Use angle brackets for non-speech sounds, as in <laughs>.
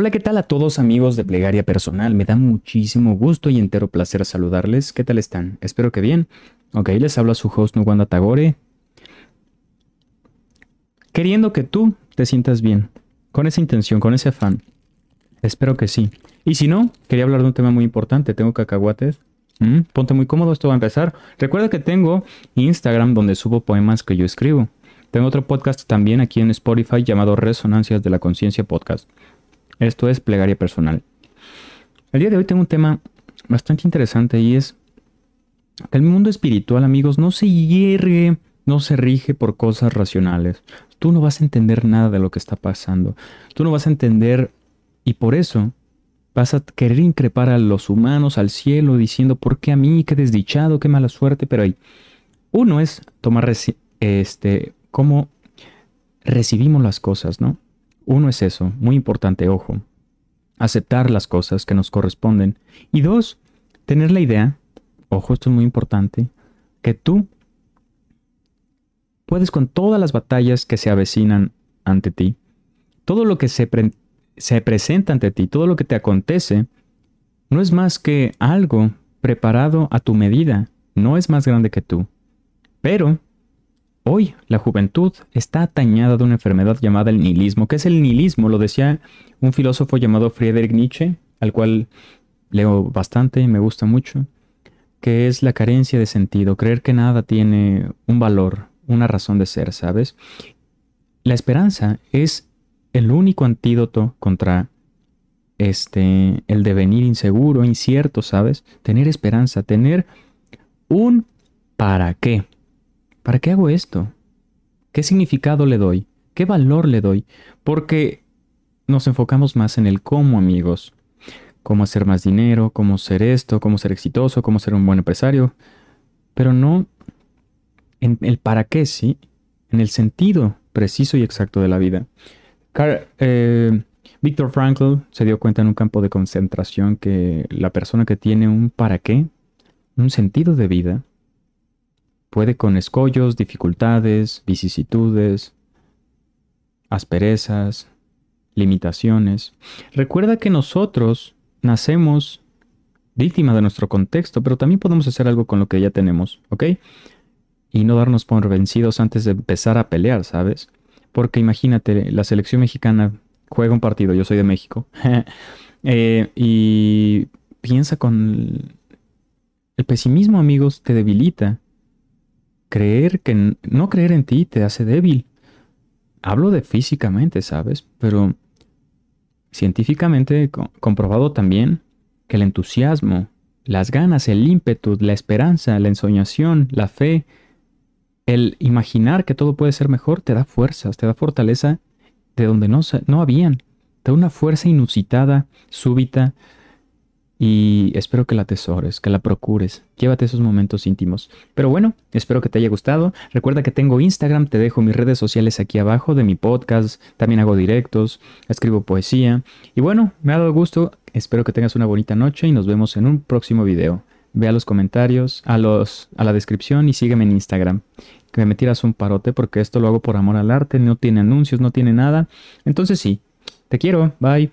Hola, ¿qué tal a todos amigos de Plegaria Personal? Me da muchísimo gusto y entero placer saludarles. ¿Qué tal están? Espero que bien. Ok, les habla su host Nuwanda Tagore. Queriendo que tú te sientas bien. Con esa intención, con ese afán. Espero que sí. Y si no, quería hablar de un tema muy importante. Tengo cacahuates. Mm, ponte muy cómodo, esto va a empezar. Recuerda que tengo Instagram donde subo poemas que yo escribo. Tengo otro podcast también aquí en Spotify llamado Resonancias de la Conciencia Podcast. Esto es plegaria personal. El día de hoy tengo un tema bastante interesante y es que el mundo espiritual, amigos, no se hiergue, no se rige por cosas racionales. Tú no vas a entender nada de lo que está pasando. Tú no vas a entender y por eso vas a querer increpar a los humanos, al cielo, diciendo, ¿por qué a mí? Qué desdichado, qué mala suerte. Pero hay, uno es tomar este, cómo recibimos las cosas, ¿no? Uno es eso, muy importante, ojo, aceptar las cosas que nos corresponden. Y dos, tener la idea, ojo, esto es muy importante, que tú puedes con todas las batallas que se avecinan ante ti, todo lo que se, se presenta ante ti, todo lo que te acontece, no es más que algo preparado a tu medida, no es más grande que tú. Pero Hoy la juventud está atañada de una enfermedad llamada el nihilismo. ¿Qué es el nihilismo? Lo decía un filósofo llamado Friedrich Nietzsche, al cual leo bastante, y me gusta mucho, que es la carencia de sentido, creer que nada tiene un valor, una razón de ser, ¿sabes? La esperanza es el único antídoto contra este el devenir inseguro, incierto, ¿sabes? Tener esperanza, tener un para qué. ¿Para qué hago esto? ¿Qué significado le doy? ¿Qué valor le doy? Porque nos enfocamos más en el cómo, amigos. Cómo hacer más dinero, cómo ser esto, cómo ser exitoso, cómo ser un buen empresario. Pero no en el para qué, sí. En el sentido preciso y exacto de la vida. Eh, Víctor Frankl se dio cuenta en un campo de concentración que la persona que tiene un para qué, un sentido de vida, puede con escollos, dificultades, vicisitudes, asperezas, limitaciones. Recuerda que nosotros nacemos víctima de nuestro contexto, pero también podemos hacer algo con lo que ya tenemos, ¿ok? Y no darnos por vencidos antes de empezar a pelear, ¿sabes? Porque imagínate, la selección mexicana juega un partido, yo soy de México, <laughs> eh, y piensa con... El pesimismo, amigos, te debilita creer que no creer en ti te hace débil. Hablo de físicamente, ¿sabes? Pero científicamente comprobado también que el entusiasmo, las ganas, el ímpetu, la esperanza, la ensoñación, la fe, el imaginar que todo puede ser mejor te da fuerzas, te da fortaleza de donde no, no habían. Te da una fuerza inusitada, súbita, y espero que la atesores, que la procures. Llévate esos momentos íntimos. Pero bueno, espero que te haya gustado. Recuerda que tengo Instagram, te dejo mis redes sociales aquí abajo de mi podcast. También hago directos, escribo poesía. Y bueno, me ha dado gusto. Espero que tengas una bonita noche y nos vemos en un próximo video. Ve a los comentarios, a, los, a la descripción y sígueme en Instagram. Que me tiras un parote porque esto lo hago por amor al arte, no tiene anuncios, no tiene nada. Entonces sí, te quiero, bye.